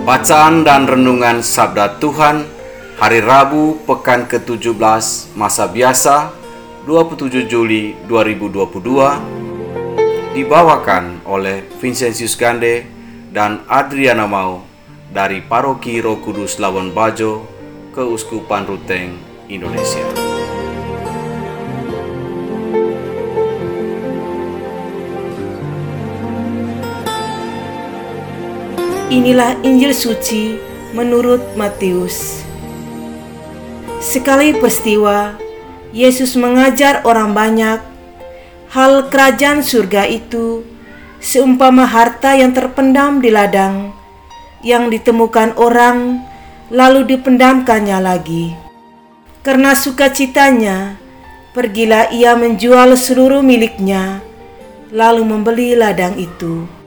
Bacaan dan renungan Sabda Tuhan Hari Rabu Pekan ke-17 Masa Biasa 27 Juli 2022 Dibawakan oleh Vincentius Gande dan Adriana Mau dari Paroki Roh Kudus Lawan Bajo Keuskupan Ruteng, Indonesia. Inilah Injil suci menurut Matius. Sekali peristiwa, Yesus mengajar orang banyak hal kerajaan surga itu seumpama harta yang terpendam di ladang yang ditemukan orang lalu dipendamkannya lagi. Karena sukacitanya, pergilah ia menjual seluruh miliknya lalu membeli ladang itu.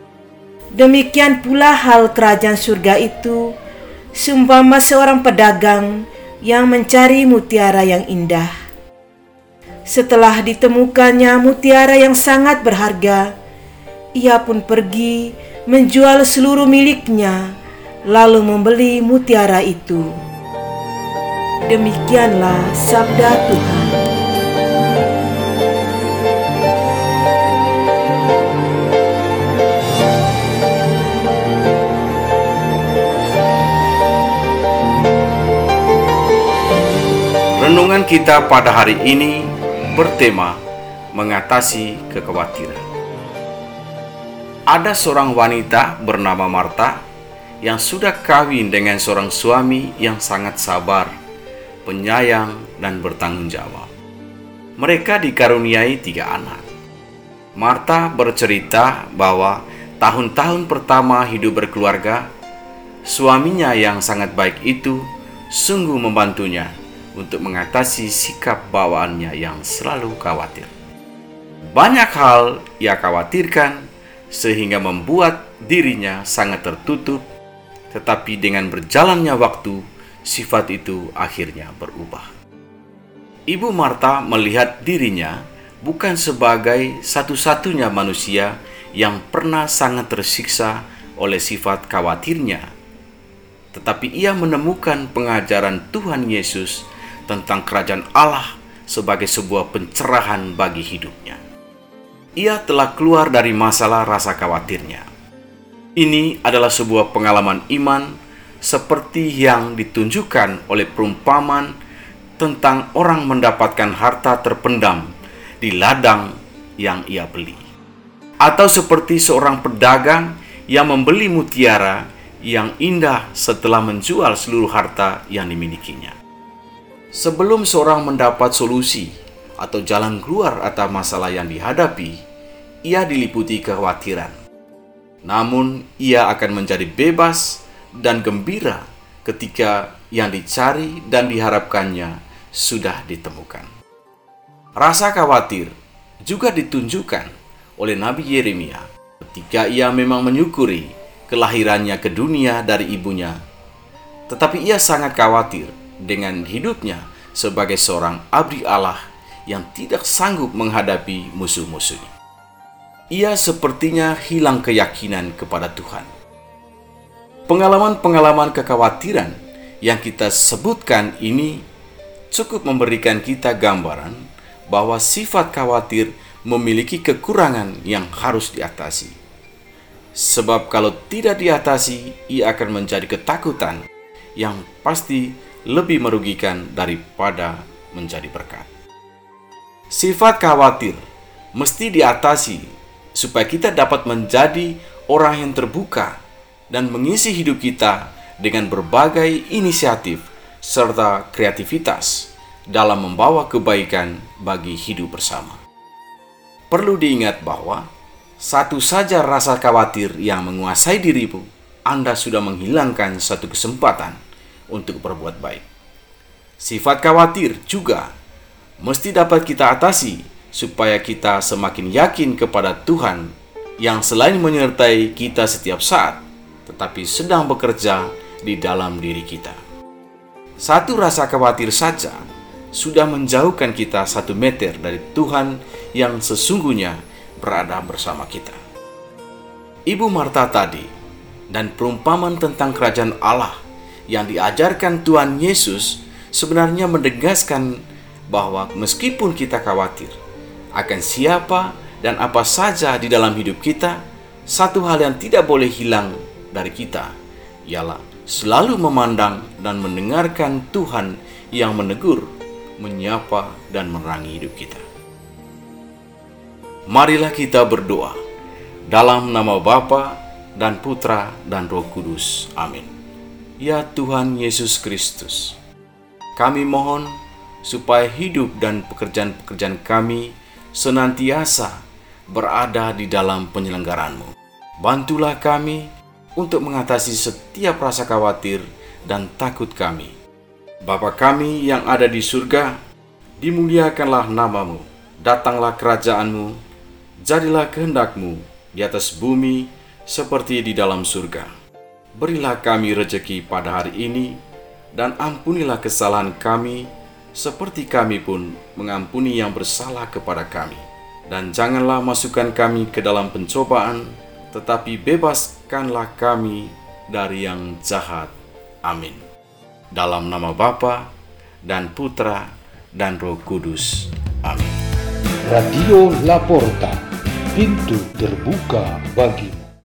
Demikian pula hal kerajaan surga itu, seumpama seorang pedagang yang mencari mutiara yang indah. Setelah ditemukannya mutiara yang sangat berharga, ia pun pergi menjual seluruh miliknya, lalu membeli mutiara itu. Demikianlah sabda Tuhan. Renungan kita pada hari ini bertema mengatasi kekhawatiran. Ada seorang wanita bernama Marta yang sudah kawin dengan seorang suami yang sangat sabar, penyayang, dan bertanggung jawab. Mereka dikaruniai tiga anak. Marta bercerita bahwa tahun-tahun pertama hidup berkeluarga, suaminya yang sangat baik itu sungguh membantunya untuk mengatasi sikap bawaannya yang selalu khawatir. Banyak hal ia khawatirkan sehingga membuat dirinya sangat tertutup, tetapi dengan berjalannya waktu, sifat itu akhirnya berubah. Ibu Marta melihat dirinya bukan sebagai satu-satunya manusia yang pernah sangat tersiksa oleh sifat khawatirnya, tetapi ia menemukan pengajaran Tuhan Yesus tentang kerajaan Allah sebagai sebuah pencerahan bagi hidupnya. Ia telah keluar dari masalah rasa khawatirnya. Ini adalah sebuah pengalaman iman seperti yang ditunjukkan oleh perumpamaan tentang orang mendapatkan harta terpendam di ladang yang ia beli. Atau seperti seorang pedagang yang membeli mutiara yang indah setelah menjual seluruh harta yang dimilikinya. Sebelum seorang mendapat solusi atau jalan keluar atas masalah yang dihadapi, ia diliputi kekhawatiran. Namun, ia akan menjadi bebas dan gembira ketika yang dicari dan diharapkannya sudah ditemukan. Rasa khawatir juga ditunjukkan oleh Nabi Yeremia ketika ia memang menyukuri kelahirannya ke dunia dari ibunya, tetapi ia sangat khawatir dengan hidupnya sebagai seorang abdi Allah yang tidak sanggup menghadapi musuh-musuhnya. Ia sepertinya hilang keyakinan kepada Tuhan. Pengalaman-pengalaman kekhawatiran yang kita sebutkan ini cukup memberikan kita gambaran bahwa sifat khawatir memiliki kekurangan yang harus diatasi. Sebab kalau tidak diatasi, ia akan menjadi ketakutan yang pasti lebih merugikan daripada menjadi berkat. Sifat khawatir mesti diatasi supaya kita dapat menjadi orang yang terbuka dan mengisi hidup kita dengan berbagai inisiatif serta kreativitas dalam membawa kebaikan bagi hidup bersama. Perlu diingat bahwa satu saja rasa khawatir yang menguasai dirimu, Anda sudah menghilangkan satu kesempatan untuk berbuat baik. Sifat khawatir juga mesti dapat kita atasi supaya kita semakin yakin kepada Tuhan yang selain menyertai kita setiap saat, tetapi sedang bekerja di dalam diri kita. Satu rasa khawatir saja sudah menjauhkan kita satu meter dari Tuhan yang sesungguhnya berada bersama kita. Ibu Marta tadi dan perumpamaan tentang kerajaan Allah yang diajarkan Tuhan Yesus sebenarnya menegaskan bahwa meskipun kita khawatir akan siapa dan apa saja di dalam hidup kita, satu hal yang tidak boleh hilang dari kita ialah selalu memandang dan mendengarkan Tuhan yang menegur, menyapa, dan menerangi hidup kita. Marilah kita berdoa dalam nama Bapa dan Putra dan Roh Kudus. Amin. Ya Tuhan Yesus Kristus, kami mohon supaya hidup dan pekerjaan-pekerjaan kami senantiasa berada di dalam penyelenggaranmu. Bantulah kami untuk mengatasi setiap rasa khawatir dan takut kami. Bapa kami yang ada di surga, dimuliakanlah namamu, datanglah kerajaanmu, jadilah kehendakmu di atas bumi seperti di dalam surga. Berilah kami rejeki pada hari ini, dan ampunilah kesalahan kami, seperti kami pun mengampuni yang bersalah kepada kami. Dan janganlah masukkan kami ke dalam pencobaan, tetapi bebaskanlah kami dari yang jahat. Amin. Dalam nama Bapa dan Putra dan Roh Kudus. Amin. Radio Laporta, pintu terbuka bagimu.